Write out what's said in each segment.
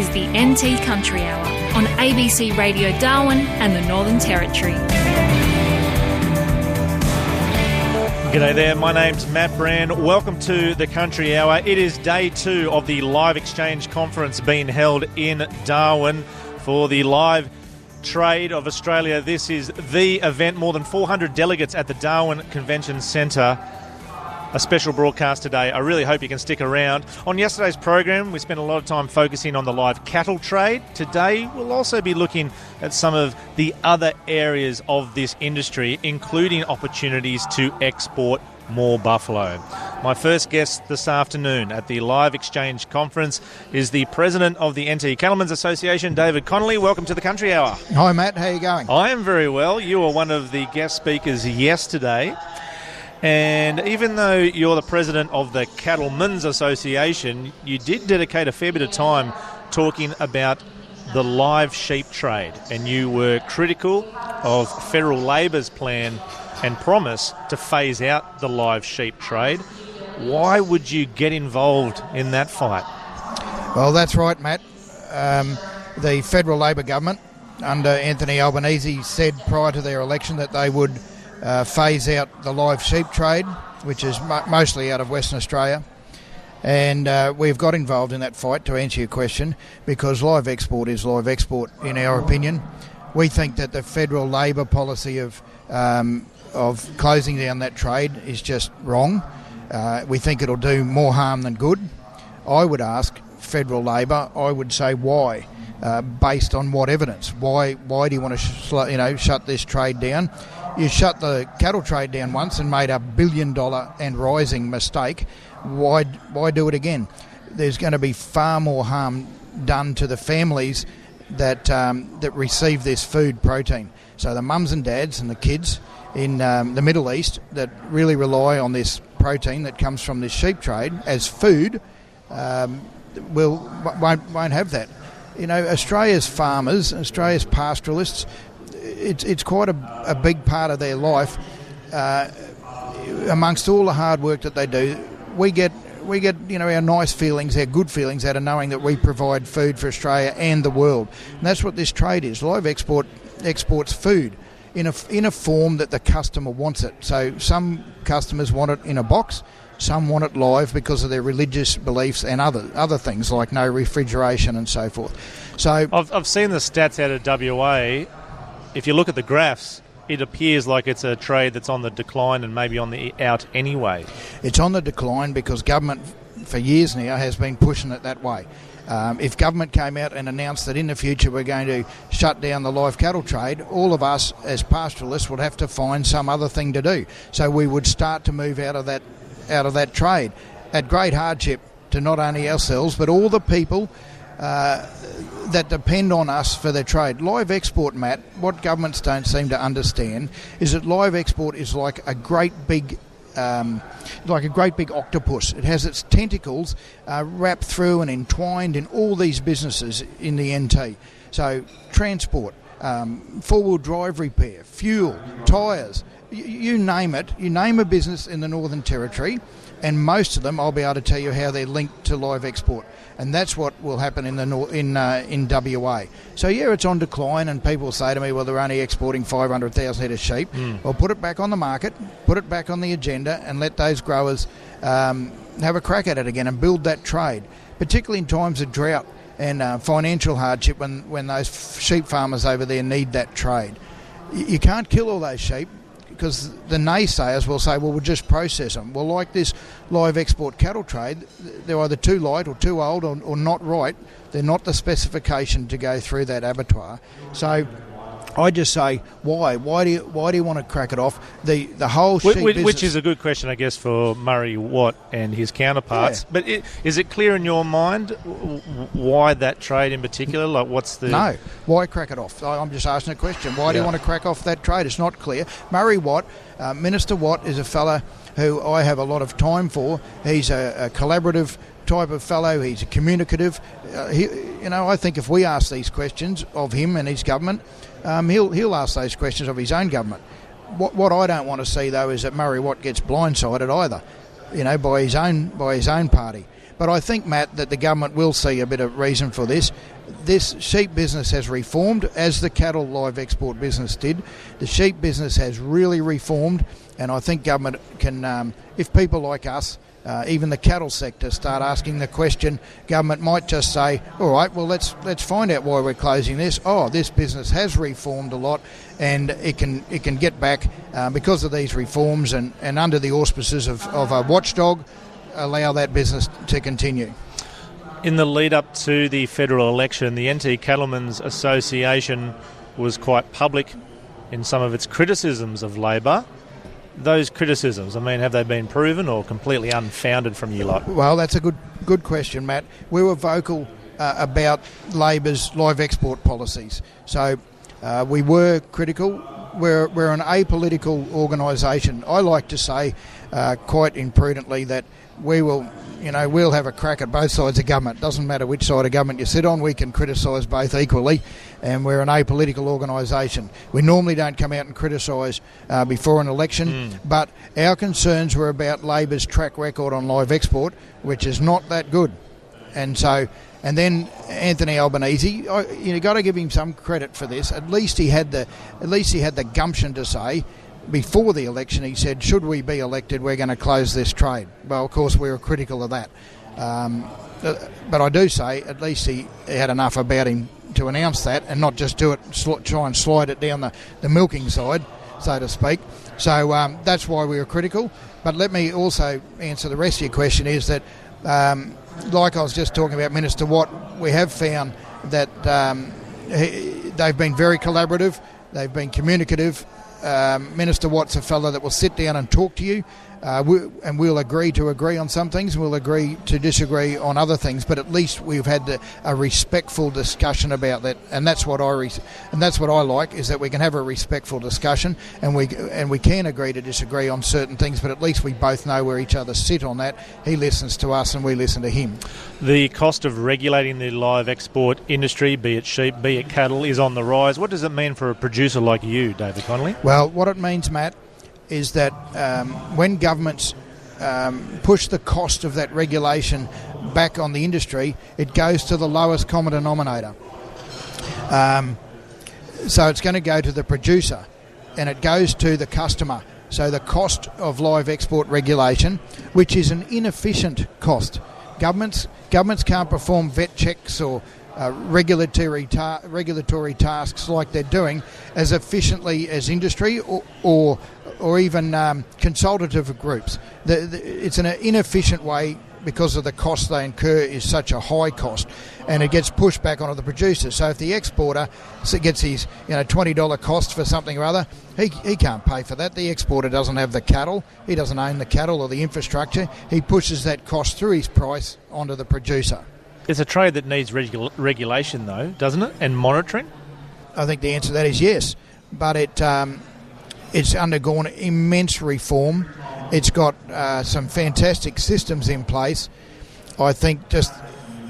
is the NT Country Hour on ABC Radio Darwin and the Northern Territory. G'day there, my name's Matt Brann. Welcome to the Country Hour. It is day two of the Live Exchange Conference being held in Darwin for the live trade of Australia. This is the event, more than 400 delegates at the Darwin Convention Centre a special broadcast today. I really hope you can stick around. On yesterday's program, we spent a lot of time focusing on the live cattle trade. Today, we'll also be looking at some of the other areas of this industry, including opportunities to export more buffalo. My first guest this afternoon at the Live Exchange Conference is the president of the NT Cattlemen's Association, David Connolly. Welcome to the Country Hour. Hi, Matt. How are you going? I am very well. You were one of the guest speakers yesterday. And even though you're the president of the Cattlemen's Association, you did dedicate a fair bit of time talking about the live sheep trade. And you were critical of federal Labor's plan and promise to phase out the live sheep trade. Why would you get involved in that fight? Well, that's right, Matt. Um, the federal Labor government under Anthony Albanese said prior to their election that they would uh, phase out the live sheep trade, which is mo- mostly out of Western Australia. And uh, we've got involved in that fight to answer your question because live export is live export, in our opinion. We think that the federal Labor policy of um, of closing down that trade is just wrong. Uh, we think it'll do more harm than good. I would ask federal Labor. I would say why, uh, based on what evidence? Why why do you want to sh- you know shut this trade down? You shut the cattle trade down once and made a billion dollar and rising mistake. Why, why do it again? There's going to be far more harm done to the families that um, that receive this food protein. So the mums and dads and the kids in um, the Middle East that really rely on this protein that comes from this sheep trade as food um, will won't, won't have that. You know, Australia's farmers, Australia's pastoralists, it's it's quite a, a big part of their life. Uh, amongst all the hard work that they do, we get we get you know our nice feelings, our good feelings out of knowing that we provide food for Australia and the world. And that's what this trade is. Live export exports food in a in a form that the customer wants it. So some customers want it in a box. Some want it live because of their religious beliefs and other other things like no refrigeration and so forth. So I've, I've seen the stats out of WA if you look at the graphs, it appears like it's a trade that's on the decline and maybe on the out anyway. It's on the decline because government for years now has been pushing it that way. Um, if government came out and announced that in the future we're going to shut down the live cattle trade, all of us as pastoralists would have to find some other thing to do. So we would start to move out of that out of that trade at great hardship to not only ourselves but all the people uh, that depend on us for their trade. Live export, Matt, what governments don't seem to understand is that live export is like a great big um, like a great big octopus. It has its tentacles uh, wrapped through and entwined in all these businesses in the NT. So, transport, um, four wheel drive repair, fuel, tyres, you, you name it. You name a business in the Northern Territory, and most of them I'll be able to tell you how they're linked to live export and that's what will happen in the in uh, in WA. So yeah, it's on decline, and people say to me, "Well, they're only exporting 500,000 head of sheep." Mm. Well, put it back on the market, put it back on the agenda, and let those growers um, have a crack at it again and build that trade, particularly in times of drought and uh, financial hardship when when those sheep farmers over there need that trade. You can't kill all those sheep because the naysayers will say, well, we'll just process them. Well, like this live export cattle trade, they're either too light or too old or, or not right. They're not the specification to go through that abattoir. So I just say, why? Why do you why do you want to crack it off? The the whole sheep which, business, which is a good question, I guess, for Murray Watt and his counterparts. Yeah. But it, is it clear in your mind why that trade in particular? Like, what's the no? Why crack it off? I'm just asking a question. Why yeah. do you want to crack off that trade? It's not clear. Murray Watt, uh, Minister Watt, is a fella who I have a lot of time for. He's a, a collaborative type of fellow. He's communicative. Uh, he, you know, I think if we ask these questions of him and his government um, he'll he'll ask those questions of his own government. What what I don't want to see though is that Murray Watt gets blindsided either. you know, by his own by his own party. But I think, Matt, that the government will see a bit of reason for this. This sheep business has reformed, as the cattle live export business did. The sheep business has really reformed, and I think government can, um, if people like us, uh, even the cattle sector, start asking the question, government might just say, "All right, well let's let's find out why we're closing this. Oh, this business has reformed a lot, and it can it can get back uh, because of these reforms and, and under the auspices of, of a watchdog." allow that business to continue. In the lead up to the federal election, the NT Cattlemen's Association was quite public in some of its criticisms of Labor. Those criticisms, I mean, have they been proven or completely unfounded from you lot? Well, that's a good good question, Matt. We were vocal uh, about Labor's live export policies, so uh, we were critical. We're, we're an apolitical organisation. I like to say, uh, quite imprudently, that we will, you know, we'll have a crack at both sides of government. Doesn't matter which side of government you sit on, we can criticise both equally, and we're an apolitical organisation. We normally don't come out and criticise uh, before an election, mm. but our concerns were about Labor's track record on live export, which is not that good, and so. And then Anthony Albanese, you've got to give him some credit for this. At least he had the, at least he had the gumption to say, before the election, he said, should we be elected, we're going to close this trade. Well, of course, we were critical of that. Um, uh, but I do say, at least he, had enough about him to announce that and not just do it, sl- try and slide it down the, the milking side, so to speak. So um, that's why we were critical. But let me also answer the rest of your question is that, um, like I was just talking about Minister Watt, we have found that um, he, they've been very collaborative, they've been communicative, um, Minister Watt's a fellow that will sit down and talk to you, uh, we, and we'll agree to agree on some things, we'll agree to disagree on other things, but at least we've had a, a respectful discussion about that, and that's what I re- and that's what I like is that we can have a respectful discussion, and we and we can agree to disagree on certain things, but at least we both know where each other sit on that. He listens to us, and we listen to him. The cost of regulating the live export industry, be it sheep, be it cattle, is on the rise. What does it mean for a producer like you, David Connolly? Well, what it means, Matt, is that um, when governments um, push the cost of that regulation back on the industry, it goes to the lowest common denominator. Um, so it's going to go to the producer and it goes to the customer. So the cost of live export regulation, which is an inefficient cost, governments governments can't perform vet checks or uh, regulatory ta- regulatory tasks like they're doing as efficiently as industry or or, or even um, consultative groups. The, the, it's an inefficient way because of the cost they incur is such a high cost, and it gets pushed back onto the producer. So if the exporter gets his you know twenty dollar cost for something or other, he, he can't pay for that. The exporter doesn't have the cattle, he doesn't own the cattle or the infrastructure. He pushes that cost through his price onto the producer. It's a trade that needs regu- regulation, though, doesn't it, and monitoring. I think the answer to that is yes, but it um, it's undergone immense reform. It's got uh, some fantastic systems in place. I think just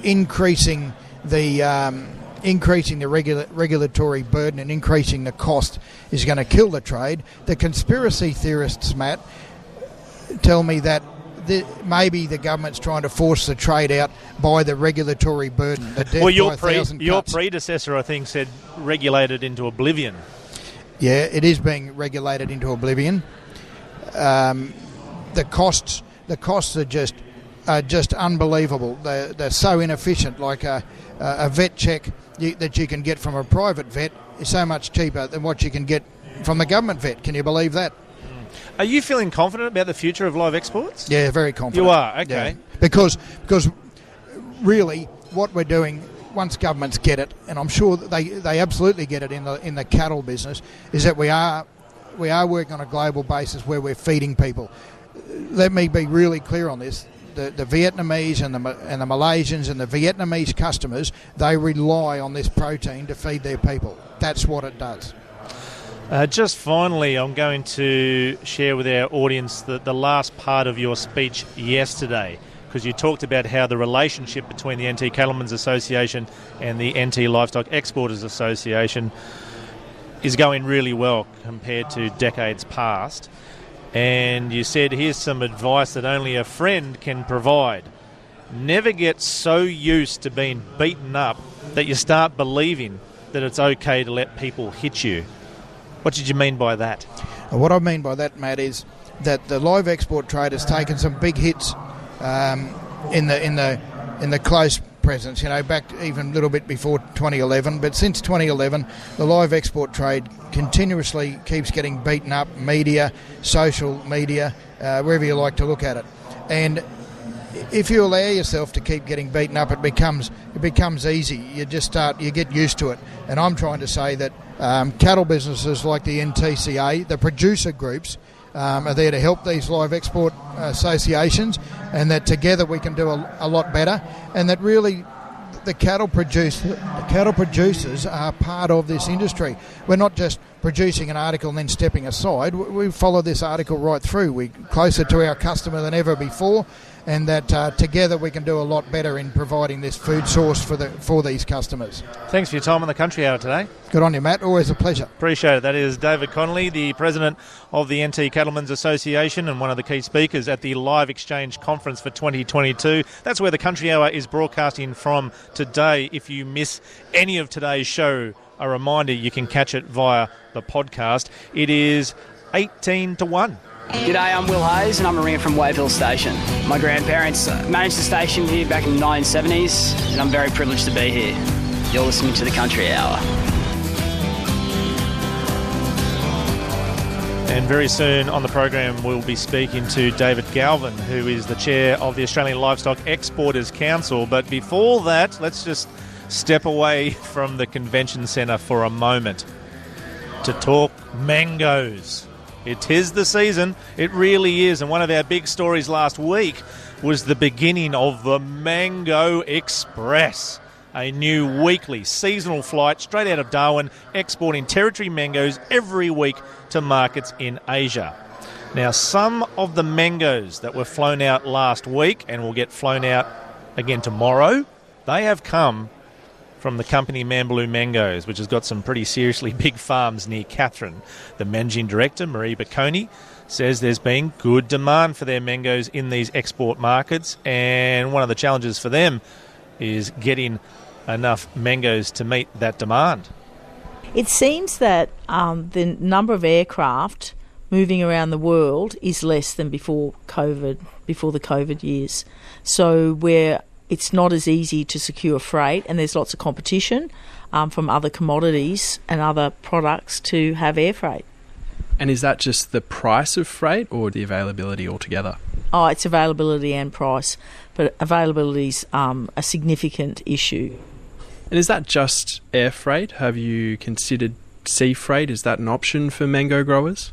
increasing the um, increasing the regula- regulatory burden and increasing the cost is going to kill the trade. The conspiracy theorists, Matt, tell me that the, maybe the government's trying to force the trade out by the regulatory burden. The well, your, pre- your predecessor, I think, said regulated into oblivion. Yeah, it is being regulated into oblivion. Um, the costs, the costs are just are just unbelievable. They're, they're so inefficient. Like a, a vet check you, that you can get from a private vet is so much cheaper than what you can get from the government vet. Can you believe that? Are you feeling confident about the future of live exports? Yeah, very confident. You are okay. Yeah. Because because really what we're doing once governments get it, and I'm sure that they, they absolutely get it in the in the cattle business, is that we are we are working on a global basis where we're feeding people. Let me be really clear on this. The, the Vietnamese and the and the Malaysians and the Vietnamese customers they rely on this protein to feed their people. That's what it does. Uh, just finally, I'm going to share with our audience the, the last part of your speech yesterday because you talked about how the relationship between the NT Cattlemen's Association and the NT Livestock Exporters Association is going really well compared to decades past. and you said, Here's some advice that only a friend can provide. Never get so used to being beaten up that you start believing that it's okay to let people hit you. What did you mean by that? What I mean by that, Matt, is that the live export trade has taken some big hits um, in the in the in the close presence. You know, back even a little bit before 2011, but since 2011, the live export trade continuously keeps getting beaten up. Media, social media, uh, wherever you like to look at it, and if you allow yourself to keep getting beaten up, it becomes it becomes easy. You just start you get used to it. And I'm trying to say that um, cattle businesses like the NTCA, the producer groups, um, are there to help these live export associations, and that together we can do a, a lot better. And that really the cattle produce the cattle producers are part of this industry. We're not just producing an article and then stepping aside. We follow this article right through. We're closer to our customer than ever before and that uh, together we can do a lot better in providing this food source for the for these customers. Thanks for your time on the Country Hour today. Good on you, Matt. Always a pleasure. Appreciate it. That is David Connolly, the president of the NT Cattlemen's Association and one of the key speakers at the Live Exchange Conference for 2022. That's where the Country Hour is broadcasting from today. If you miss any of today's show, a reminder you can catch it via the podcast. It is 18 to 1 G'day, I'm Will Hayes and I'm a ringer from Wave Hill Station. My grandparents uh, managed the station here back in the 1970s and I'm very privileged to be here. You're listening to the Country Hour. And very soon on the program, we'll be speaking to David Galvin, who is the chair of the Australian Livestock Exporters Council. But before that, let's just step away from the convention centre for a moment to talk mangoes. It is the season. It really is. And one of our big stories last week was the beginning of the Mango Express, a new weekly seasonal flight straight out of Darwin, exporting territory mangoes every week to markets in Asia. Now, some of the mangoes that were flown out last week and will get flown out again tomorrow, they have come from the company Manbulloo Mangoes, which has got some pretty seriously big farms near Katherine. The managing director, Marie Piccone, says there's been good demand for their mangoes in these export markets, and one of the challenges for them is getting enough mangoes to meet that demand. It seems that um, the number of aircraft moving around the world is less than before COVID, before the COVID years. So we're it's not as easy to secure freight, and there's lots of competition um, from other commodities and other products to have air freight. And is that just the price of freight or the availability altogether? Oh, it's availability and price, but availability is um, a significant issue. And is that just air freight? Have you considered sea freight? Is that an option for mango growers?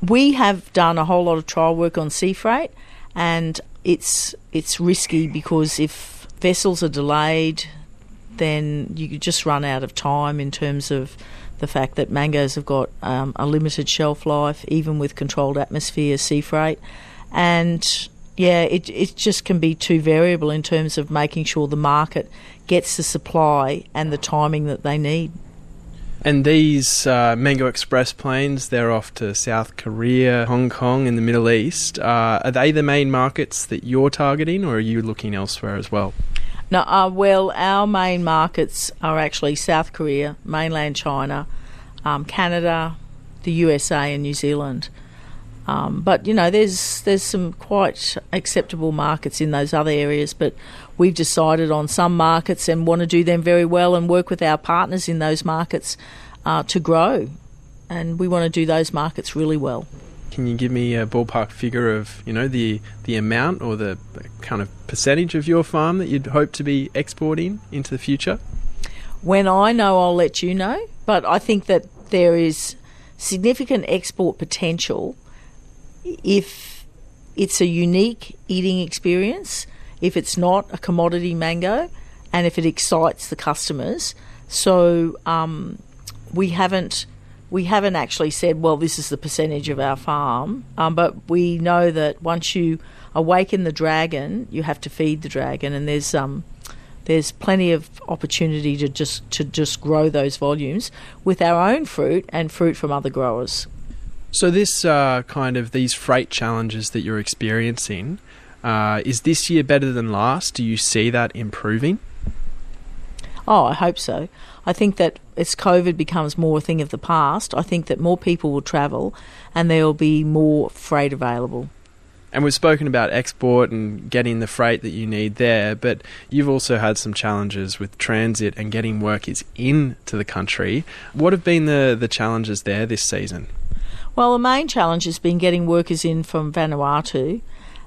We have done a whole lot of trial work on sea freight, and it's it's risky because if vessels are delayed, then you just run out of time in terms of the fact that mangoes have got um, a limited shelf life, even with controlled atmosphere sea freight, and yeah, it it just can be too variable in terms of making sure the market gets the supply and the timing that they need. And these uh, Mango Express planes, they're off to South Korea, Hong Kong, and the Middle East. Uh, are they the main markets that you're targeting, or are you looking elsewhere as well? No, uh, well, our main markets are actually South Korea, mainland China, um, Canada, the USA, and New Zealand. Um, but you know, there's there's some quite acceptable markets in those other areas. But we've decided on some markets and want to do them very well and work with our partners in those markets uh, to grow. And we want to do those markets really well. Can you give me a ballpark figure of you know the the amount or the kind of percentage of your farm that you'd hope to be exporting into the future? When I know, I'll let you know. But I think that there is significant export potential if it's a unique eating experience, if it's not a commodity mango, and if it excites the customers. So um, we haven't we haven't actually said, well, this is the percentage of our farm, um, but we know that once you awaken the dragon, you have to feed the dragon, and there's um, there's plenty of opportunity to just to just grow those volumes with our own fruit and fruit from other growers. So this uh, kind of these freight challenges that you're experiencing, uh, is this year better than last? Do you see that improving? Oh, I hope so. I think that as COVID becomes more a thing of the past, I think that more people will travel and there will be more freight available. And we've spoken about export and getting the freight that you need there, but you've also had some challenges with transit and getting workers into the country. What have been the, the challenges there this season? Well, the main challenge has been getting workers in from Vanuatu,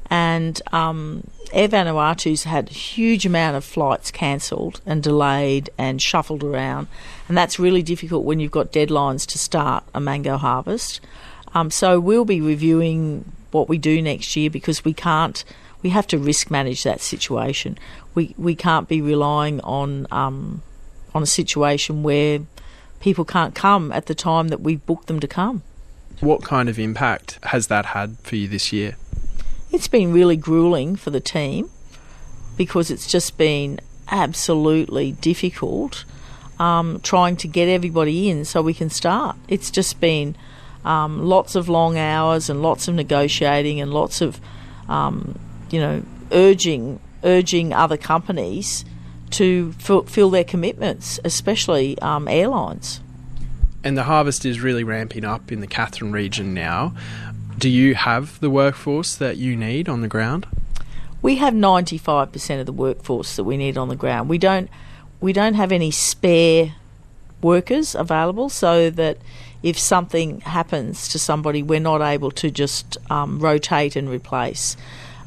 and um, Air Vanuatu's had a huge amount of flights cancelled and delayed and shuffled around, and that's really difficult when you've got deadlines to start a mango harvest. Um, so we'll be reviewing what we do next year because we can't. We have to risk manage that situation. We we can't be relying on um, on a situation where people can't come at the time that we book them to come. What kind of impact has that had for you this year? It's been really grueling for the team because it's just been absolutely difficult um, trying to get everybody in so we can start. It's just been um, lots of long hours and lots of negotiating and lots of, um, you know, urging urging other companies to fulfill their commitments, especially um, airlines and the harvest is really ramping up in the Katherine region now. Do you have the workforce that you need on the ground? We have 95% of the workforce that we need on the ground. We don't we don't have any spare workers available so that if something happens to somebody, we're not able to just um, rotate and replace.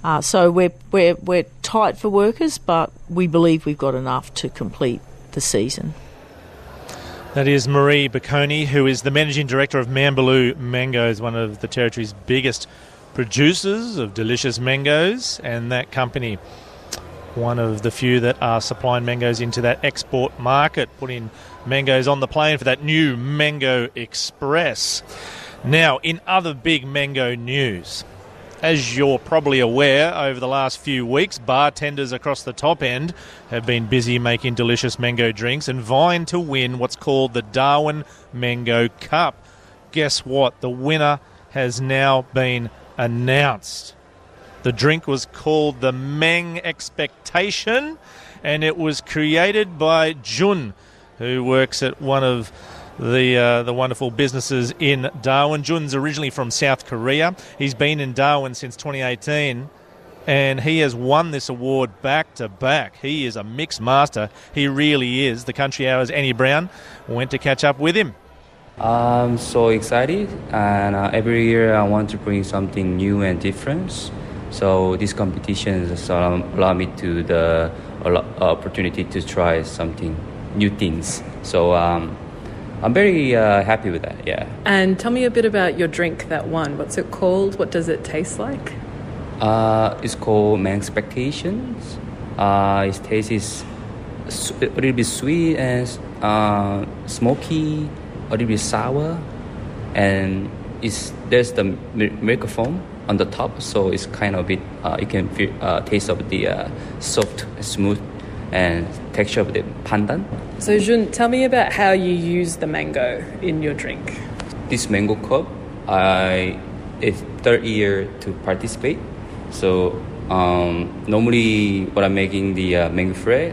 Uh, so we're, we're, we're tight for workers, but we believe we've got enough to complete the season. That is Marie Piccone, who is the managing director of Manbulloo Mangoes, one of the territory's biggest producers of delicious mangoes, and that company, one of the few that are supplying mangoes into that export market, putting mangoes on the plane for that new Mango Express. Now, in other big mango news, as you're probably aware, over the last few weeks, bartenders across the top end have been busy making delicious mango drinks and vying to win what's called the Darwin Mango Cup. Guess what? The winner has now been announced. The drink was called the Meng Expectation and it was created by Jun, who works at one of the uh, the wonderful businesses in Darwin. Jun's originally from South Korea. He's been in Darwin since 2018 and he has won this award back to back. He is a mix master. He really is. The Country Hour's Annie Brown went to catch up with him. I'm so excited, and uh, every year I want to bring something new and different. So this competition has allowed me to the opportunity to try something new things. So um, I'm very uh, happy with that. Yeah. And tell me a bit about your drink that won. What's it called? What does it taste like? Uh, it's called Meng Expectations. Uh, its taste is a little bit sweet and uh, smoky, a little bit sour, and it's there's the milk foam on the top, so it's kind of a bit. Uh, you can feel uh, taste of the uh, soft, smooth and texture of the pandan. So Jun, tell me about how you use the mango in your drink. This mango cup, I it's third year to participate. So um, normally, what I'm making the uh, mango fre,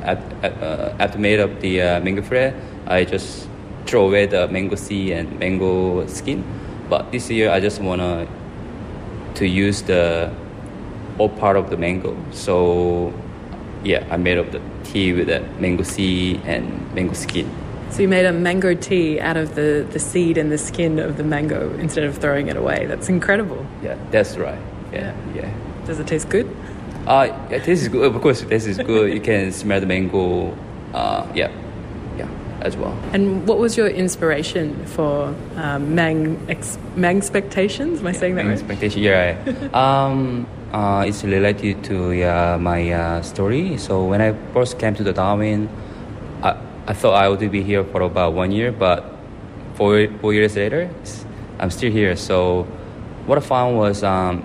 at, at, uh, after made up the uh, mango fre, I just throw away the mango seed and mango skin. But this year, I just wanna to use the all part of the mango. So yeah, I made up the tea with the mango seed and mango skin. So you made a mango tea out of the, the seed and the skin of the mango instead of throwing it away. That's incredible. Yeah, that's right. Yeah, yeah. yeah. Does it taste good? Uh, yeah, it tastes good. Of course, it tastes good. you can smell the mango. Uh, yeah, yeah, as well. And what was your inspiration for um, Mang ex- Mang expectations? Am I yeah, saying that Mang right? Expectation. Yeah. Right. um, uh, it's related to uh, my uh, story. So when I first came to the Darwin, I, I thought I would be here for about one year, but four, four years later, I'm still here. So what I found was um,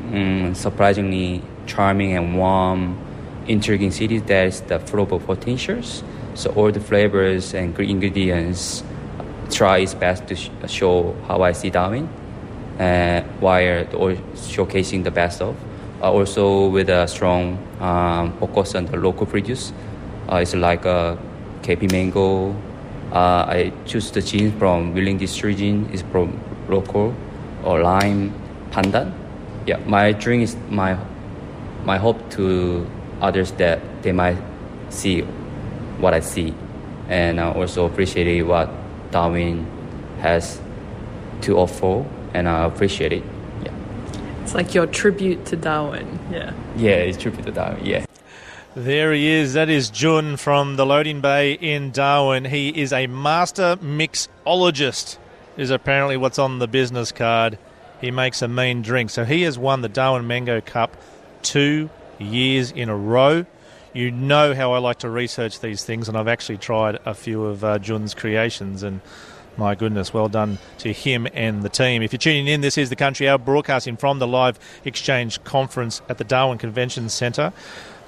mm, surprisingly charming and warm, intriguing city that is the full of potentials. So all the flavors and ingredients try its best to sh- show how I see Darwin, uh, while showcasing the best of. Uh, also with a strong um, focus on the local produce. Uh, it's like a KP mango. Uh, I choose the gene from Willing District gene is from local or lime pandan. Yeah, my dream is my my hope to others that they might see what I see, and I also appreciate what Darwin has to offer, and I appreciate it. Yeah, It's like your tribute to Darwin. Yeah. yeah, it's tribute to Darwin. Yeah. There he is. That is Jun from the Loading Bay in Darwin. He is a master mixologist, is apparently what's on the business card. He makes a mean drink. So he has won the Darwin Mango Cup two years in a row. You know how I like to research these things, and I've actually tried a few of uh, Jun's creations, and my goodness, well done to him and the team. If you're tuning in, this is the Country Hour broadcasting from the Live Exchange Conference at the Darwin Convention Centre.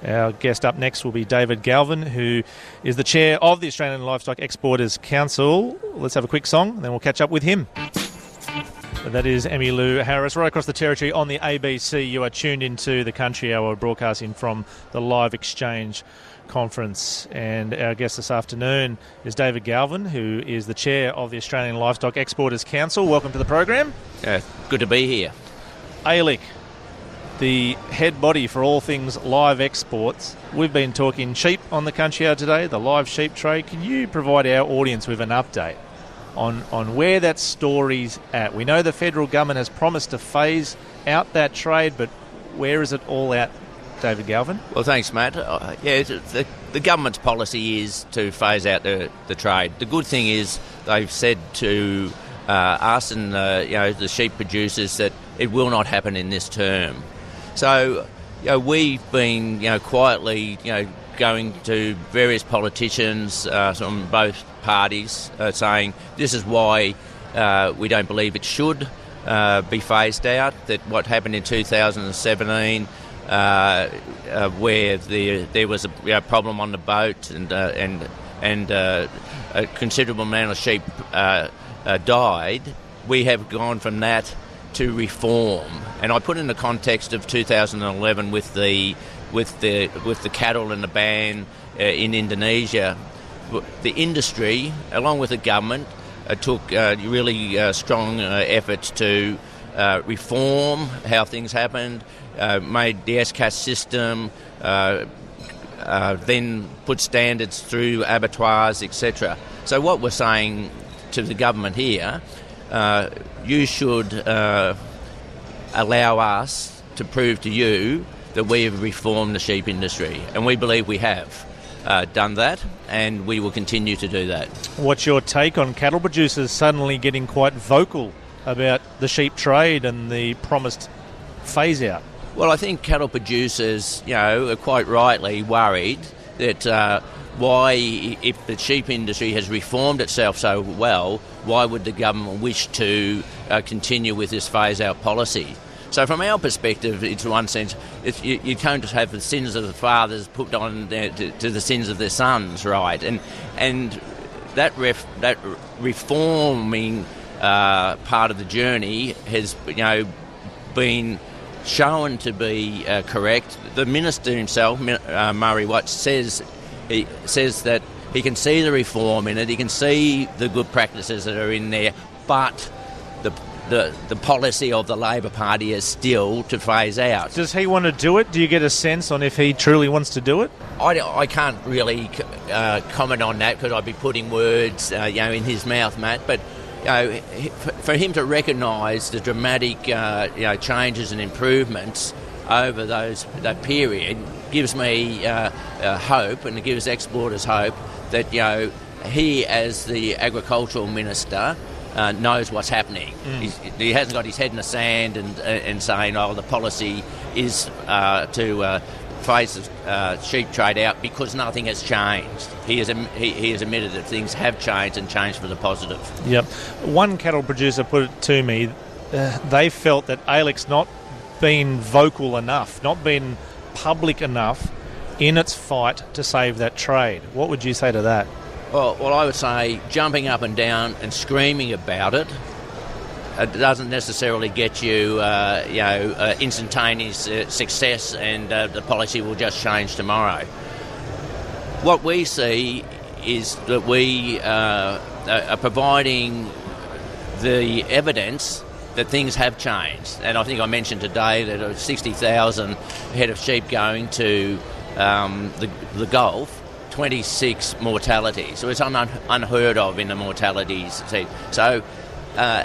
Our guest up next will be David Galvin, who is the chair of the Australian Livestock Exporters Council. Let's have a quick song, and then we'll catch up with him. That is Emmylou Harris, right across the territory on the ABC. You are tuned into the Country Hour broadcasting from the Live Exchange Conference. And our guest this afternoon is David Galvin, who is the chair of the Australian Livestock Exporters Council. Welcome to the program. Uh, good to be here. ALEC, the head body for all things live exports. We've been talking sheep on the Country Hour today, the live sheep trade. Can you provide our audience with an update on, on where that story's at? We know the federal government has promised to phase out that trade, but where is it all at, David Galvin? Well, thanks, Matt. Uh, yeah, the, the government's policy is to phase out the, the trade. The good thing is they've said to uh, us and uh, you know the sheep producers that it will not happen in this term. So, you know, we've been you know quietly you know going to various politicians uh, from both parties uh, saying this is why uh, we don't believe it should uh, be phased out. That what happened in 2017. Uh, uh, where the, there was a you know, problem on the boat and uh, and and uh, a considerable amount of sheep uh, died, we have gone from that to reform. And I put in the context of 2011 with the with the with the cattle and the ban in Indonesia. The industry, along with the government, took really strong efforts to reform how things happened uh, made the ESCAS system, uh, uh, then put standards through abattoirs, etc. So, what we're saying to the government here, uh, you should uh, allow us to prove to you that we have reformed the sheep industry, and we believe we have. Uh, done that, and we will continue to do that. What's your take on cattle producers suddenly getting quite vocal about the sheep trade and the promised phase out? Well, I think cattle producers, you know, are quite rightly worried that uh, why, if the sheep industry has reformed itself so well, why would the government wish to uh, continue with this phase out policy? So, from our perspective, it's one sense, it's, you, you can't just have the sins of the fathers put on their, to, to, the sins of their sons, right? And and that ref, that reforming uh, part of the journey has, you know, been shown to be uh, correct. The minister himself, uh, Murray Watt, says he says that he can see the reform in it. He can see the good practices that are in there, but the the, the policy of the Labor Party is still to phase out. Does he want to do it? Do you get a sense on if he truly wants to do it? I, I can't really uh, comment on that because I'd be putting words, uh, you know, in his mouth, Matt. But know, for him to recognise the dramatic, uh, you know, changes and improvements over those that period gives me uh, uh, hope, and it gives exporters hope that you know he, as the agricultural minister, uh, knows what's happening. Mm. he hasn't got his head in the sand and and saying, "Oh, the policy is uh, to." Uh, phase uh, sheep trade out because nothing has changed. He has, he, he has admitted that things have changed and changed for the positive. Yep. One cattle producer put it to me, uh, they felt that ALEC's not been vocal enough, not been public enough in its fight to save that trade. What would you say to that? Well, well, I would say jumping up and down and screaming about it. It doesn't necessarily get you, uh, you know, uh, instantaneous uh, success, and uh, the policy will just change tomorrow. What we see is that we uh, are providing the evidence that things have changed. And I think I mentioned today that there 60,000 head of sheep going to um, the, the Gulf, 26 mortalities. So it's un- unheard of in the mortalities. So uh,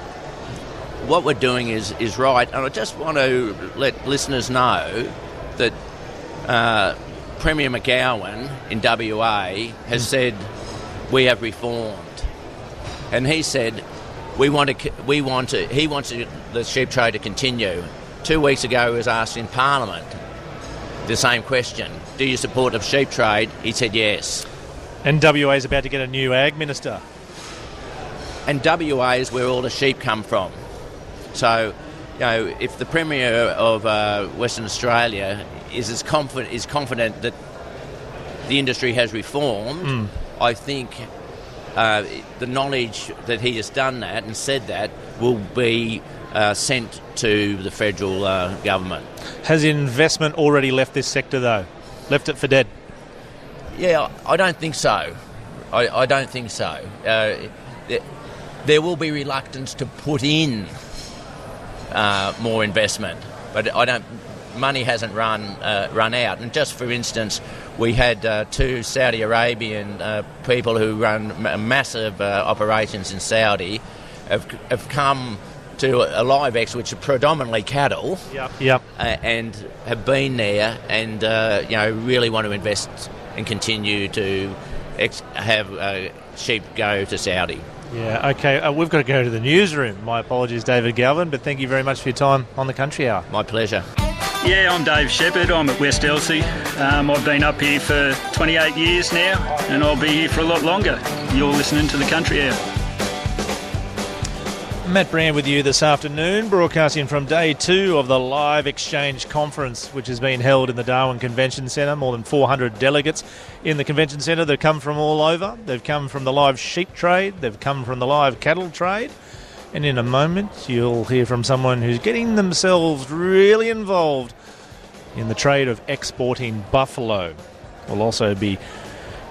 what we're doing is, is right. And I just want to let listeners know that uh, Premier McGowan in WA has said we have reformed. And he said we want to, we want to, he wants to, the sheep trade to continue. Two weeks ago, he was asked in Parliament the same question: Do you support the sheep trade? He said yes. And WA is about to get a new ag minister. And WA is where all the sheep come from. So, you know, if the Premier of uh, Western Australia is as confident is confident that the industry has reformed, Mm. I think uh, the knowledge that he has done that and said that will be uh, sent to the federal uh, government. Has investment already left this sector, though? Left it for dead? Yeah, I don't think so. I, I don't think so. Uh, there, there will be reluctance to put in uh, more investment, but I don't. Money hasn't run uh, run out. And just for instance, we had uh, two Saudi Arabian uh, people who run ma- massive uh, operations in Saudi have, have come to a live X, which are predominantly cattle. Yep. Yep. uh, and have been there and uh, you know really want to invest and continue to ex- have uh, sheep go to Saudi. Yeah, okay. Uh, we've got to go to the newsroom. My apologies, David Galvin, but thank you very much for your time on the Country Hour. My pleasure. Yeah, I'm Dave Shepherd. I'm at West Elsey. Um, I've been up here for 28 years now, and I'll be here for a lot longer. You're listening to the Country Hour. Matt Brann with you this afternoon, broadcasting from day two of the Live Exchange Conference, which has been held in the Darwin Convention Centre. More than 400 delegates in the Convention Centre. They've come from all over. They've come from the live sheep trade, they've come from the live cattle trade. And in a moment, you'll hear from someone who's getting themselves really involved in the trade of exporting buffalo. We'll also be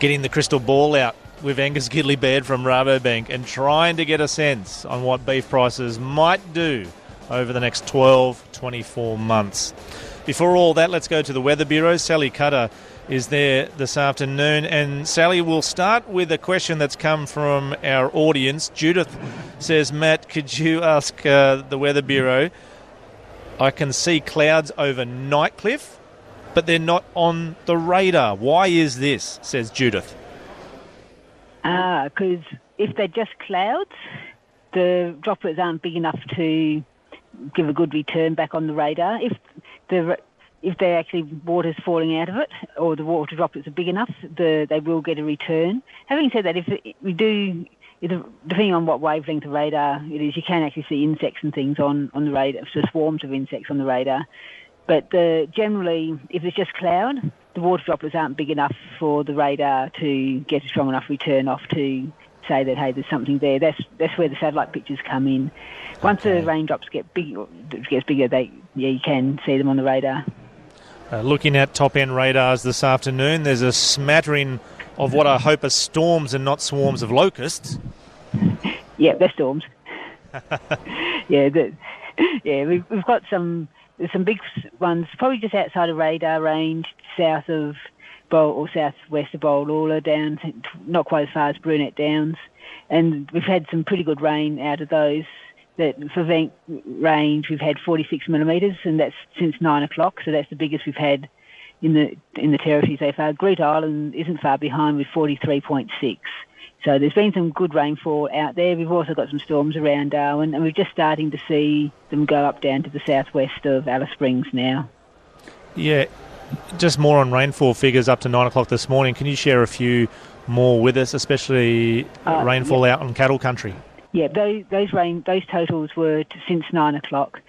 getting the crystal ball out with Angus Gidley Baird from Rabobank and trying to get a sense on what beef prices might do over the next 12, 24 months. Before all that, let's go to the Weather Bureau. Sally Cutter is there this afternoon. And Sally, we'll start with a question that's come from our audience. Judith says, Matt, could you ask uh, the Weather Bureau? I can see clouds over Nightcliff, but they're not on the radar. Why is this? says Judith. Ah, because if they're just clouds, the droplets aren't big enough to give a good return back on the radar. If the if they're actually water's falling out of it, or the water droplets are big enough, the, they will get a return. Having said that, if we do, depending on what wavelength of radar it is, you can actually see insects and things on, on the radar, so swarms of insects on the radar. But the, generally, if it's just cloud, the water droplets aren't big enough for the radar to get a strong enough return off to say that hey, there's something there. That's that's where the satellite pictures come in. Once the raindrops get big, gets bigger, they yeah you can see them on the radar. Uh, looking at top end radars this afternoon, there's a smattering of what I hope are storms and not swarms of locusts. Yeah, they're storms. yeah, the, yeah, we've, we've got some there's some big ones, probably just outside of radar range, south of Bowl or southwest of Borroloola, down to, not quite as far as Brunette Downs, and we've had some pretty good rain out of those. That for Venk range, we've had 46 millimetres, and that's since nine o'clock. So that's the biggest we've had in the in the territory so far. Groote Eylandt isn't far behind with 43.6. So there's been some good rainfall out there. We've also got some storms around Darwin, and we're just starting to see them go up down to the southwest of Alice Springs now. Yeah, just more on rainfall figures up to nine o'clock this morning. Can you share a few more with us, especially Uh, rainfall out on cattle country? Yeah, those those rain those totals were to, since nine o'clock.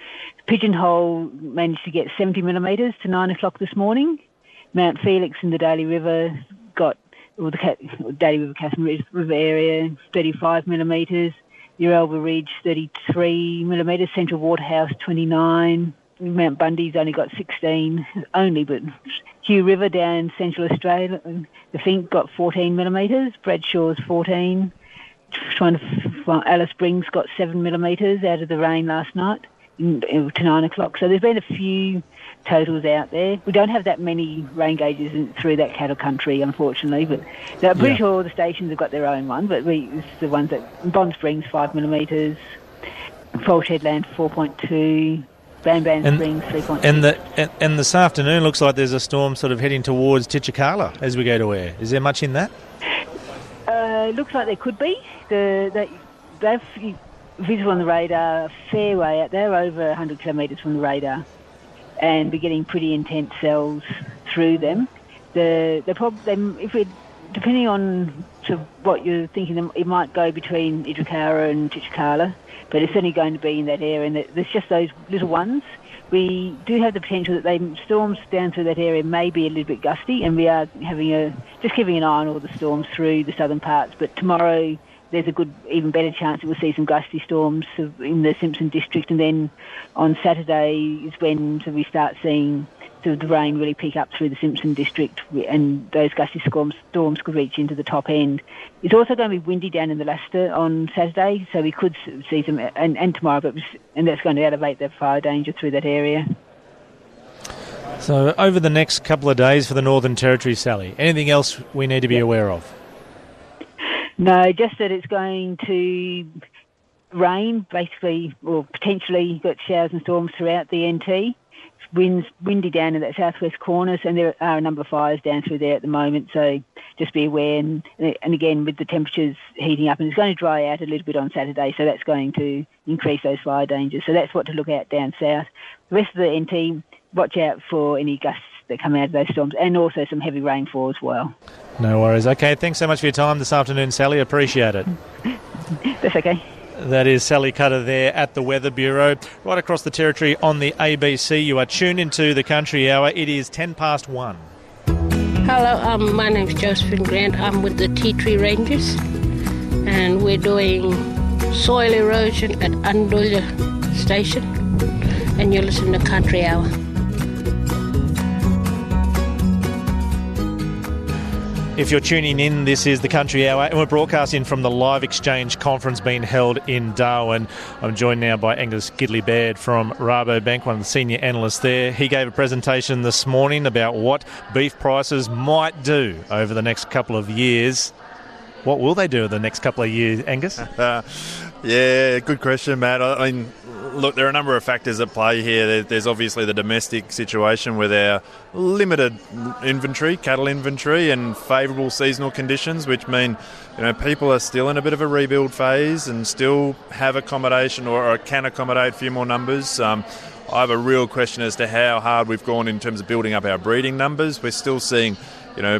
Pigeonhole managed to get 70 millimetres to nine o'clock this morning. Mount Felix in the Daly River got or the Cat, Daly River, Katherine River area, 35 millimetres. Uralba Ridge, 33 millimetres. Central Waterhouse, 29. Mount Bundy's only got 16, only, but Hugh River down Central Australia, the Finke got 14 millimetres. Bradshaw's 14. Trying to find, Alice Springs got 7 millimetres out of the rain last night to 9 o'clock. So there's been a few totals out there. We don't have that many rain gauges in, through that cattle country, unfortunately, but I'm pretty Yeah. sure all the stations have got their own one, but we, the ones that, Bond Springs, 5 millimetres, Falls Headland, 4.2, Bran And- Springs, 3.2. And the and, and this afternoon looks like there's a storm sort of heading towards Titjikala as we go to air. Is there much in that? Uh, looks like there could be. The, the, they're f- visible on the radar a fair way out. They're over 100 kilometres from the radar and we're getting pretty intense cells through them. The, the prob- they, if we depending on sort of what you're thinking, it might go between Idrikara and Titjikala, but it's only going to be in that area, and there's just those little ones. We do have the potential that they storms down through that area may be a little bit gusty, and we are having a just keeping an eye on all the storms through the southern parts. But tomorrow there's a good, even better chance that we'll see some gusty storms in the Simpson district, and then on Saturday is when of we start seeing sort the rain really pick up through the Simpson district, and those gusty storms, storms could reach into the top end. It's also going to be windy down in the Lasseter on Saturday, so we could see some, and, and tomorrow, but and that's going to elevate the fire danger through that area. So over the next couple of days for the Northern Territory, Sally, anything else we need to be aware of? No, just that it's going to rain, basically, or potentially got showers and storms throughout the NT. Winds windy down in that southwest corner, and there are a number of fires down through there at the moment. So just be aware. And, and again, with the temperatures heating up, and it's going to dry out a little bit on Saturday, so that's going to increase those fire dangers. So that's what to look out down south. The rest of the NT, watch out for any gusts that come out of those storms, and also some heavy rainfall as well. No worries. Okay, thanks so much for your time this afternoon, Sally. Appreciate it. That's okay. That is Sally Cutter there at the Weather Bureau. Right across the territory on the ABC. You are tuned into the Country Hour. It is 10 past 1. Hello, um, my name's Josephine Grant. I'm with the Ti Tree Rangers, and we're doing soil erosion at Andulla Station. And you're listening to Country Hour. If you're tuning in, this is the Country Hour, and we're broadcasting from the Live Exchange conference being held in Darwin. I'm joined now by Angus Gidley Baird from Rabobank, one of the senior analysts there. He gave a presentation this morning about what beef prices might do over the next couple of years. What will they do in the next couple of years, Angus? Yeah, good question, Matt. I mean, look, there are a number of factors at play here. There's obviously the domestic situation with our limited inventory, cattle inventory, and favourable seasonal conditions, which mean you know people are still in a bit of a rebuild phase and still have accommodation or, or can accommodate a few more numbers. Um, I have a real question as to how hard we've gone in terms of building up our breeding numbers. We're still seeing, you know,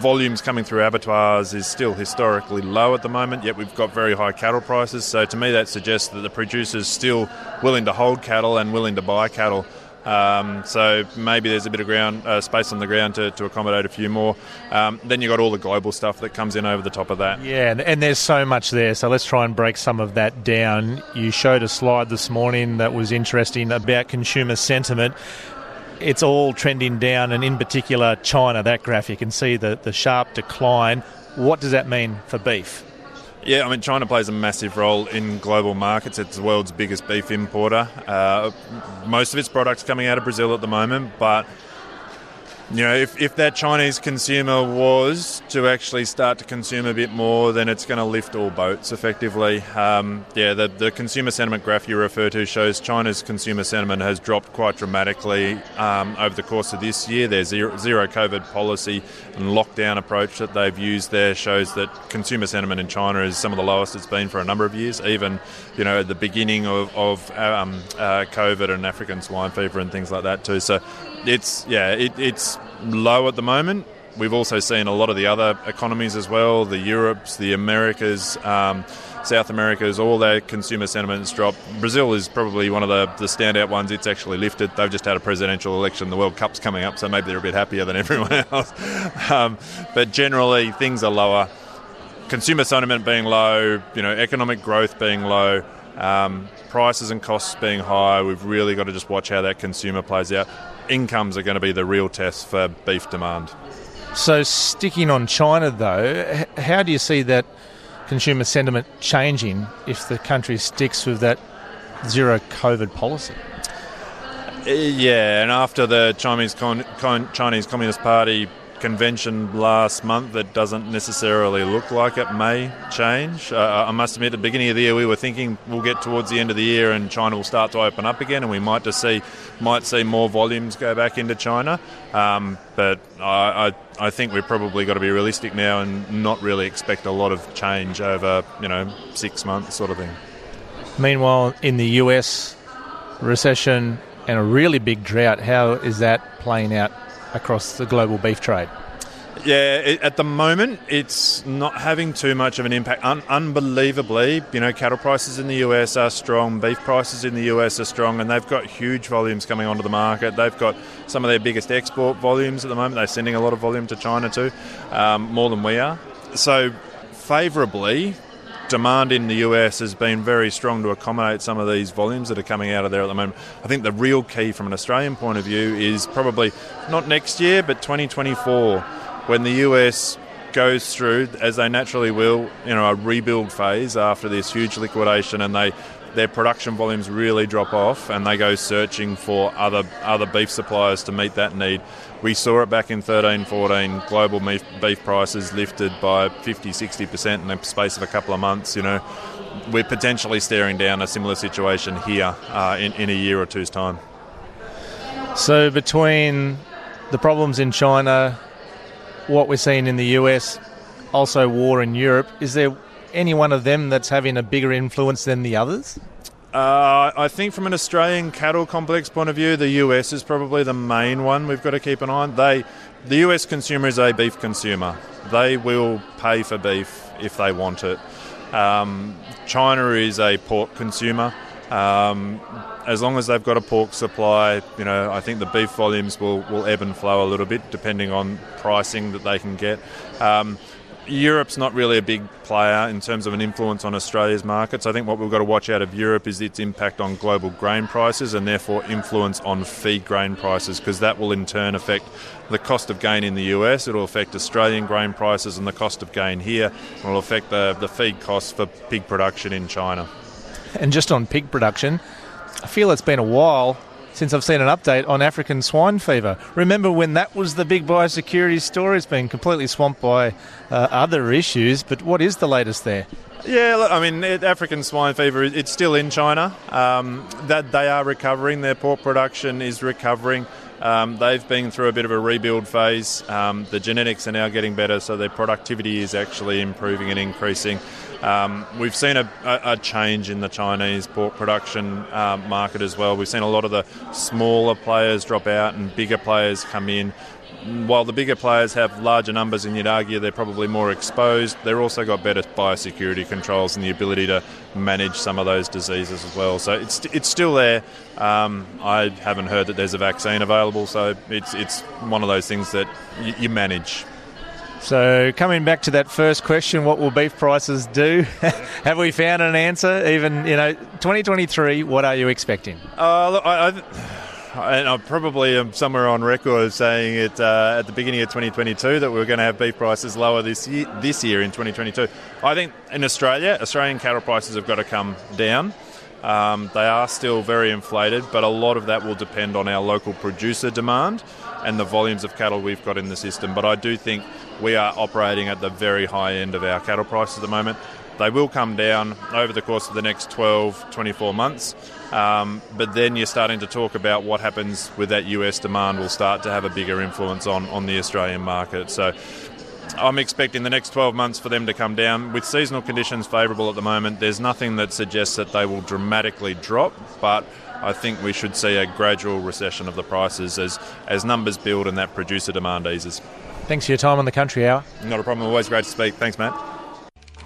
volumes coming through abattoirs is still historically low at the moment, yet we've got very high cattle prices. So to me, that suggests that the producers still willing to hold cattle and willing to buy cattle. Um, so maybe there's a bit of ground uh, space on the ground to, to accommodate a few more. Um, then you've got all the global stuff that comes in over the top of that. Yeah, and, and there's so much there, so let's try and break some of that down. You showed a slide this morning that was interesting about consumer sentiment. It's all trending down, and in particular, China, that graph, you can see the, the sharp decline. What does that mean for beef? Yeah, I mean, China plays a massive role in global markets. It's the world's biggest beef importer. Uh, most of its products coming out of Brazil at the moment, but you know, if, if that Chinese consumer was to actually start to consume a bit more, then it's going to lift all boats effectively. Um, yeah, the, the consumer sentiment graph you refer to shows China's consumer sentiment has dropped quite dramatically um, over the course of this year. Their zero, zero COVID policy and lockdown approach that they've used there shows that consumer sentiment in China is some of the lowest it's been for a number of years, even you know at the beginning of, of um, uh, COVID and African swine fever and things like that too. So it's yeah, it, it's low at the moment. We've also seen a lot of the other economies as well, the Europes, the Americas, um, South America's all their consumer sentiments dropped. Brazil is probably one of the, the standout ones. It's actually lifted. They've just had a presidential election. The World Cup's coming up, so maybe they're a bit happier than everyone else. Um, but generally, things are lower. Consumer sentiment being low, you know, economic growth being low. Um, prices and costs being high, we've really got to just watch how that consumer plays out. Incomes are going to be the real test for beef demand. So, sticking on China though, how do you see that consumer sentiment changing if the country sticks with that zero COVID policy? Uh, yeah, and after the Chinese Con- Con- Chinese Communist Party convention last month that doesn't necessarily look like it may change. Uh, I must admit, at the beginning of the year, we were thinking we'll get towards the end of the year and China will start to open up again, and we might just see might see more volumes go back into China. Um, but I, I, I think we've probably got to be realistic now and not really expect a lot of change over you know six months sort of thing. Meanwhile, in the US, recession and a really big drought. How is that playing out across the global beef trade? Yeah, it, at the moment, it's not having too much of an impact. Un- unbelievably, you know, cattle prices in the US are strong, beef prices in the US are strong, and they've got huge volumes coming onto the market. They've got some of their biggest export volumes at the moment. They're sending a lot of volume to China too, um, more than we are. So, favourably, demand in the US has been very strong to accommodate some of these volumes that are coming out of there at the moment. I think the real key from an Australian point of view is probably not next year, but 2024 when the US goes through, as they naturally will, you know, a rebuild phase after this huge liquidation, and they their production volumes really drop off, and they go searching for other other beef suppliers to meet that need. We saw it back in 13, 14. Global beef, beef prices lifted by 50, 60 percent in the space of a couple of months. You know, we're potentially staring down a similar situation here uh, in, in a year or two's time. So between the problems in China, what we're seeing in the US, also war in Europe, is there any one of them that's having a bigger influence than the others? Uh, I think from an Australian cattle complex point of view, the US is probably the main one we've got to keep an eye on. They, the US consumer is a beef consumer. They will pay for beef if they want it. Um, China is a pork consumer. Um, as long as they've got a pork supply, you know, I think the beef volumes will, will ebb and flow a little bit depending on pricing that they can get. Um, Europe's not really a big player in terms of an influence on Australia's markets. I think what we've got to watch out of Europe is its impact on global grain prices and therefore influence on feed grain prices because that will in turn affect the cost of gain in the US. It'll affect Australian grain prices and the cost of gain here. It'll affect the, the feed costs for pig production in China. And just on pig production, I feel it's been a while since I've seen an update on African swine fever. Remember when that was the big biosecurity story? It's been completely swamped by uh, other issues, but what is the latest there? Yeah, look, I mean, African swine fever, it's still in China. Um, that they are recovering. Their pork production is recovering. Um, they've been through a bit of a rebuild phase. Um, the genetics are now getting better, so their productivity is actually improving and increasing. Um, we've seen a, a, change in the Chinese pork production uh, market as well. We've seen a lot of the smaller players drop out and bigger players come in. While the bigger players have larger numbers, and you'd argue they're probably more exposed, they've also got better biosecurity controls and the ability to manage some of those diseases as well. So it's it's still there. Um, I haven't heard that there's a vaccine available, so it's it's one of those things that y- you manage. So, coming back to that first question, what will beef prices do? Have we found an answer? Even, you know, 2023, what are you expecting? Uh, look, I, I, and I probably am somewhere on record saying it uh, at the beginning of 2022 that we are going to have beef prices lower this year, this year in 2022. I think in Australia, Australian cattle prices have got to come down. Um, they are still very inflated, but a lot of that will depend on our local producer demand and the volumes of cattle we've got in the system. But I do think we are operating at the very high end of our cattle prices at the moment. They will come down over the course of the next 12, 24 months. Um, but then you're starting to talk about what happens with that US demand will start to have a bigger influence on, on the Australian market. So I'm expecting the next 12 months for them to come down. With seasonal conditions favourable at the moment, there's nothing that suggests that they will dramatically drop, but I think we should see a gradual recession of the prices as, as numbers build and that producer demand eases. Thanks for your time on the Country Hour. Not a problem. Always great to speak. Thanks, Matt.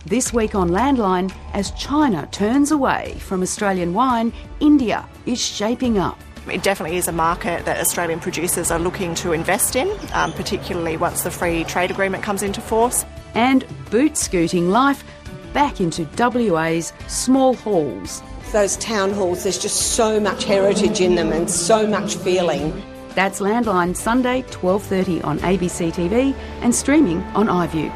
This week on Landline, as China turns away from Australian wine, India is shaping up. It definitely is a market that Australian producers are looking to invest in, um, particularly once the free trade agreement comes into force. And boot scooting life back into WA's small halls. Those town halls, there's just so much heritage in them and so much feeling. That's Landline Sunday, 12:30 on ABC TV and streaming on iView.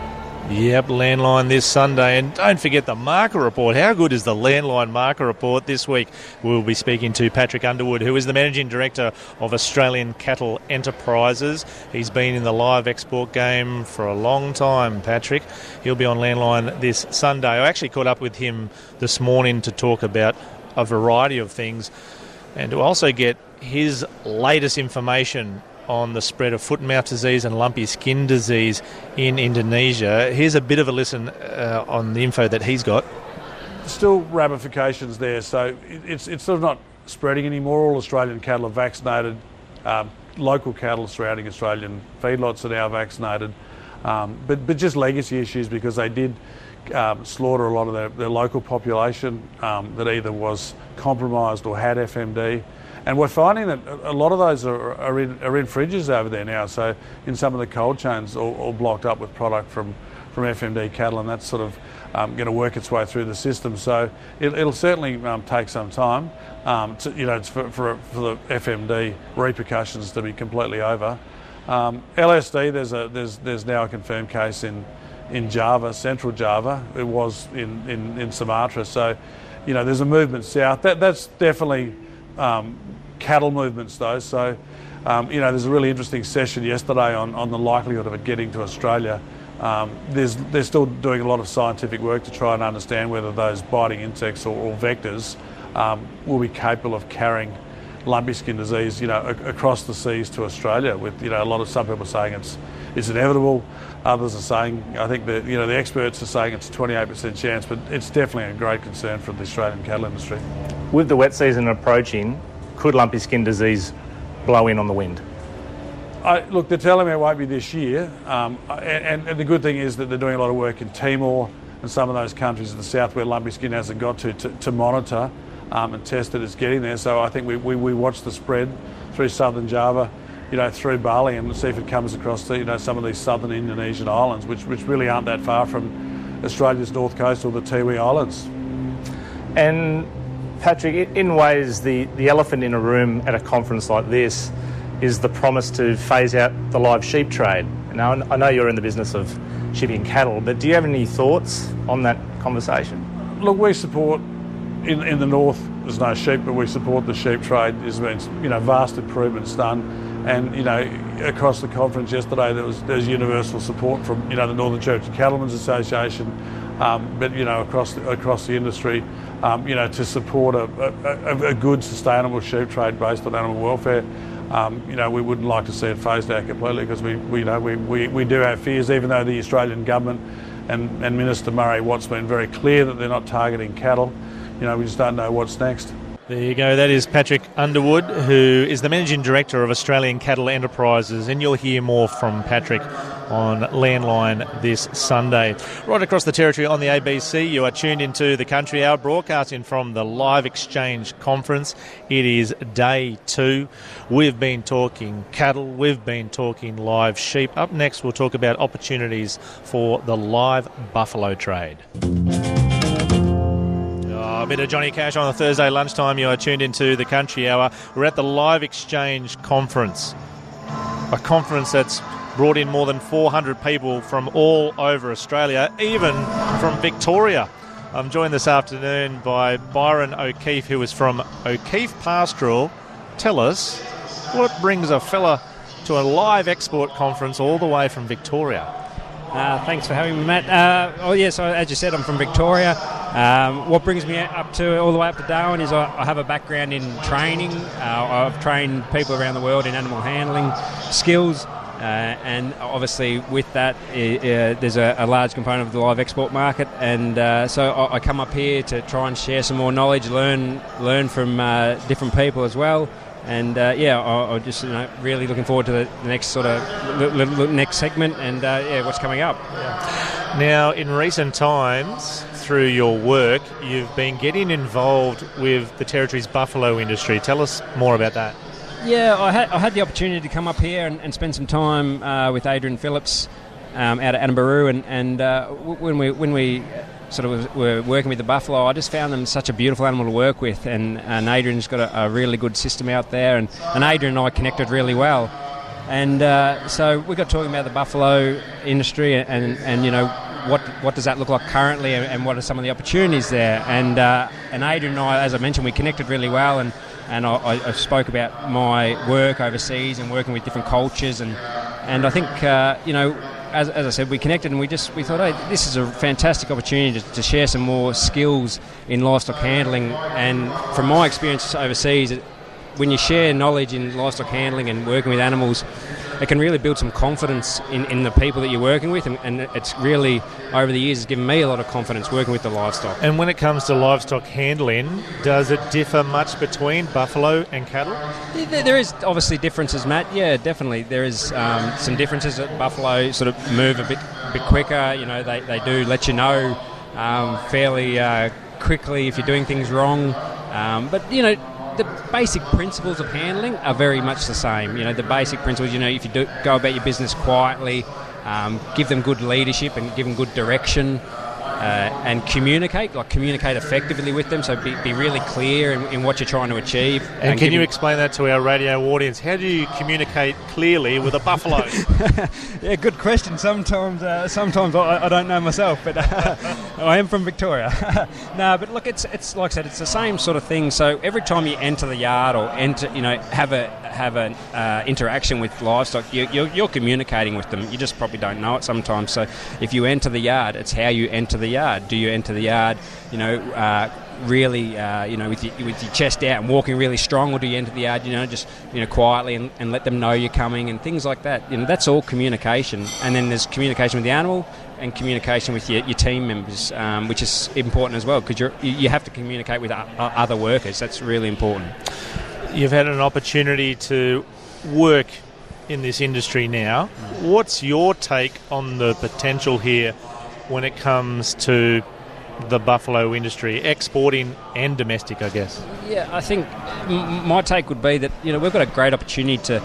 Yep, Landline this Sunday. And don't forget the marker report. How good is the Landline marker report this week? We'll be speaking to Patrick Underwood, who is the Managing Director of Australian Cattle Enterprises. He's been in the live export game for a long time, Patrick. He'll be on Landline this Sunday. I actually caught up with him this morning to talk about a variety of things and to also get his latest information on the spread of foot and mouth disease and lumpy skin disease in Indonesia. Here's a bit of a listen uh, on the info that he's got. Still ramifications there, so it's, it's sort of not spreading anymore. All Australian cattle are vaccinated. Um, local cattle surrounding Australian feedlots are now vaccinated. Um, but, but just legacy issues because they did um, slaughter a lot of their, their local population um, that either was compromised or had FMD. And we're finding that a lot of those are, are, in, are in fridges over there now. So in some of the cold chains, all, all blocked up with product from, from FMD cattle, and that's sort of um, going to work its way through the system. So it, will certainly um, take some time. Um, to, you know, for, for, for, the FMD repercussions to be completely over. Um, LSD, there's a there's there's now a confirmed case in in Java, Central Java. It was in, in, in Sumatra. So, you know, there's a movement south. That that's definitely um, cattle movements, though. So, um, you know, there's a really interesting session yesterday on, on the likelihood of it getting to Australia. Um, there's, they're still doing a lot of scientific work to try and understand whether those biting insects or, or vectors um, will be capable of carrying lumpy skin disease, you know, a- across the seas to Australia. With you know, a lot of some people saying it's it's inevitable. Others are saying, I think that you know the experts are saying it's a 28% chance, but it's definitely a great concern for the Australian cattle industry. With the wet season approaching, could lumpy skin disease blow in on the wind? I, look, they're telling me it won't be this year, um, and, and, the good thing is that they're doing a lot of work in Timor and some of those countries in the south where lumpy skin hasn't got to to, to monitor um, and test that it's getting there. So I think we, we, we watch the spread through southern Java, you know, through Bali and see if it comes across to, you know, some of these southern Indonesian islands, which, which really aren't that far from Australia's north coast or the Tiwi Islands. And Patrick, in ways, the, the elephant in a room at a conference like this is the promise to phase out the live sheep trade. Now, I know you're in the business of shipping cattle, but do you have any thoughts on that conversation? Look, we support in, in the north. There's no sheep, but we support the sheep trade. There's been you know vast improvements done, and you know across the conference yesterday there was there's universal support from you know the Northern Territory Cattlemen's Association, um, but you know across the, across the industry, um, you know to support a, a, a, good sustainable sheep trade based on animal welfare. Um, you know, we wouldn't like to see it phased out completely because we, we, you know, we, we, we do have fears, even though the Australian government and, and Minister Murray Watt's been very clear that they're not targeting cattle. You know, we just don't know what's next. There you go. That is Patrick Underwood, who is the Managing Director of Australian Cattle Enterprises, and you'll hear more from Patrick on Landline this Sunday. Right across the territory on the ABC, you are tuned into the Country Hour, broadcasting from the Live Exchange Conference. It is day two. We've been talking cattle, we've been talking live sheep. Up next, we'll talk about opportunities for the live buffalo trade. Bit of Johnny Cash on a Thursday lunchtime. You are tuned into the Country Hour. We're at the Live Exchange Conference, a conference that's brought in more than 400 people from all over Australia, even from Victoria. I'm joined this afternoon by Byron O'Keefe, who is from O'Keefe Pastoral. Tell us what brings a fella to a live export conference all the way from Victoria. Uh, thanks for having me, Matt. Uh, oh, yes, as you said, I'm from Victoria. Um, what brings me up to all the way up to Darwin is I, I have a background in training. Uh, I've trained people around the world in animal handling skills. Uh, and obviously, with that, uh, there's a, a, large component of the live export market, and uh, so I, I, come up here to try and share some more knowledge, learn learn from different people as well, and uh, yeah, I, am just you know, really looking forward to the, next sort of l- l- l- next segment and uh, yeah, what's coming up. Yeah. Now, in recent times, through your work, you've been getting involved with the Territory's buffalo industry. Tell us more about that. Yeah, I had, I had the opportunity to come up here and, and spend some time uh, with Adrian Phillips um, out at Annaburroo, and, and uh, when we when we sort of were working with the buffalo, I just found them such a beautiful animal to work with, and, and Adrian's got a, a really good system out there, and, and Adrian and I connected really well. And uh, so we got talking about the buffalo industry and, and you know what what does that look like currently and, and what are some of the opportunities there and uh, and Adrian and I as I mentioned we connected really well and and I, I spoke about my work overseas and working with different cultures and and I think uh, you know as, as, I said, we connected and we just we thought, hey, this is a fantastic opportunity to, to, share some more skills in livestock handling. And from my experience overseas, when you share knowledge in livestock handling and working with animals, it can really build some confidence in, in the people that you're working with, and, and it's really over the years has given me a lot of confidence working with the livestock. And when it comes to livestock handling, does it differ much between buffalo and cattle? Yeah, there is obviously differences, Matt. Yeah, definitely there is um, some differences. That buffalo sort of move a bit a bit quicker. You know, they, they do let you know um, fairly uh, quickly if you're doing things wrong. Um, but you know, the basic principles of handling are very much the same. You know, the basic principles. You know, if you do, go about your business quietly, um, give them good leadership and give them good direction, uh, and communicate, like communicate effectively with them. So be, be really clear in, in, what you're trying to achieve. And, and can you explain that to our radio audience? How do you communicate clearly with a buffalo? yeah, good question. Sometimes, uh, sometimes I, I, don't know myself, but uh, I am from Victoria. no, but look, it's it's like I said, it's the same sort of thing. So every time you enter the yard or enter, you know, have a have an uh, interaction with livestock, you, you're, you're communicating with them. You just probably don't know it sometimes. So if you enter the yard, it's how you enter the yard. Do you enter the yard, you know, uh, really, uh, you know, with your, with your chest out and walking really strong, or do you enter the yard, you know, just you know, quietly and, and let them know you're coming and things like that. You know, that's all communication. And then there's communication with the animal and communication with your, your team members, um, which is important as well because you have to communicate with other workers. That's really important. You've had an opportunity to work in this industry now. What's your take on the potential here when it comes to the buffalo industry, exporting and domestic, I guess? Yeah, I think my take would be that you know we've got a great opportunity to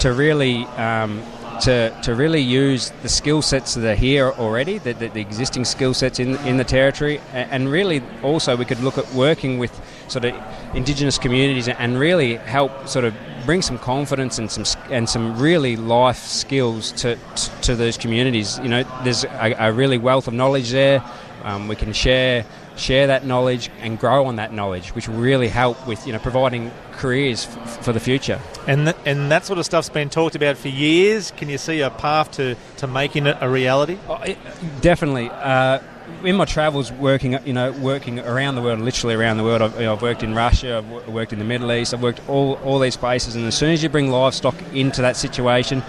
to really um, to, to really use the skill sets that are here already, the, the, the existing skill sets in, in the territory, and, really also we could look at working with sort of Indigenous communities and really help sort of bring some confidence and some and some really life skills to, to, to those communities. You know, there's a, a really wealth of knowledge there. Um, we can share share that knowledge and grow on that knowledge, which will really help with you know providing careers f- for the future. And th- and that sort of stuff's been talked about for years. Can you see a path to, to making it a reality? Oh, it, definitely. Uh, in my travels, working you know working around the world, literally around the world. I've, you know, I've worked in Russia, I've w- worked in the Middle East, I've worked all all these places. And as soon as you bring livestock into that situation,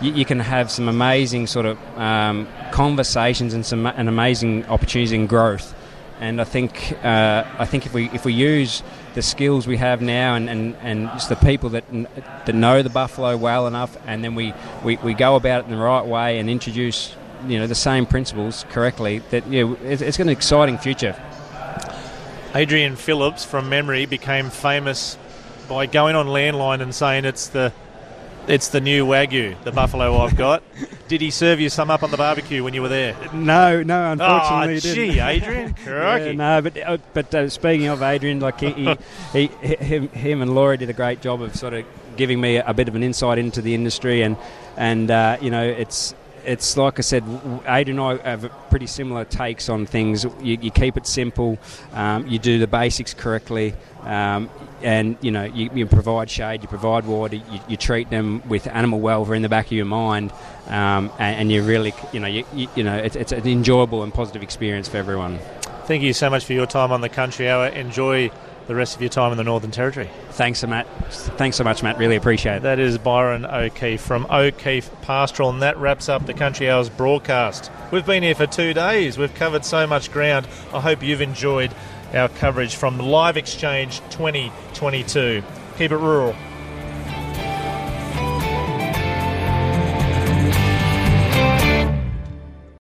you, you can have some amazing sort of um, conversations and some and amazing opportunities in growth. And I think uh, I think if we if we use the skills we have now and, and, and just the people that that know the buffalo well enough, and then we, we, we go about it in the right way and introduce you know the same principles correctly, that yeah, it's, it's got an exciting future. Adrian Phillips from memory became famous by going on landline and saying it's the it's the new Wagyu, the buffalo I've got. Did he serve you some up on the barbecue when you were there? No, no, unfortunately, oh, gee, Adrian, yeah, no, but uh, but uh, speaking of Adrian, like he, he, he, him, him and Laurie did a great job of sort of giving me a, a bit of an insight into the industry, and and uh, you know it's it's like I said, Adrian and I have pretty similar takes on things. You, you keep it simple, um, you do the basics correctly, um, and you know you, you, provide shade, you provide water, you, you, treat them with animal welfare in the back of your mind, um, and, and, you really, you know, you, you know, it's, it's an enjoyable and positive experience for everyone. Thank you so much for your time on the Country Hour. Enjoy the rest of your time in the Northern Territory. Thanks, so Matt. Thanks so much, Matt. Really appreciate it. That is Byron O'Keefe from O'Keefe Pastoral, and that wraps up the Country Hours broadcast. We've been here for two days. We've covered so much ground. I hope you've enjoyed our coverage from Live Exchange 2022. Keep it rural.